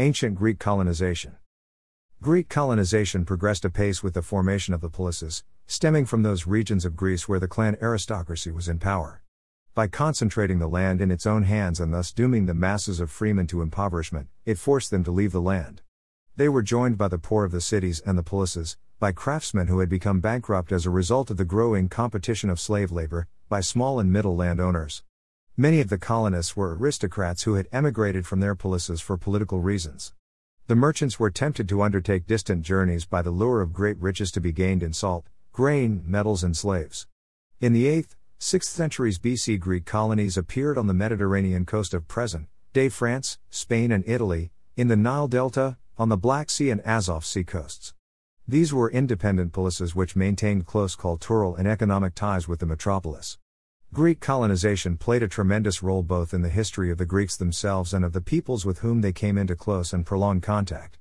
Ancient Greek colonization. Greek colonization progressed apace with the formation of the polises, stemming from those regions of Greece where the clan aristocracy was in power. By concentrating the land in its own hands and thus dooming the masses of freemen to impoverishment, it forced them to leave the land. They were joined by the poor of the cities and the polises, by craftsmen who had become bankrupt as a result of the growing competition of slave labor, by small and middle landowners. Many of the colonists were aristocrats who had emigrated from their polises for political reasons. The merchants were tempted to undertake distant journeys by the lure of great riches to be gained in salt, grain, metals, and slaves. In the 8th, 6th centuries BC, Greek colonies appeared on the Mediterranean coast of present day France, Spain, and Italy, in the Nile Delta, on the Black Sea and Azov Sea coasts. These were independent polises which maintained close cultural and economic ties with the metropolis. Greek colonization played a tremendous role both in the history of the Greeks themselves and of the peoples with whom they came into close and prolonged contact.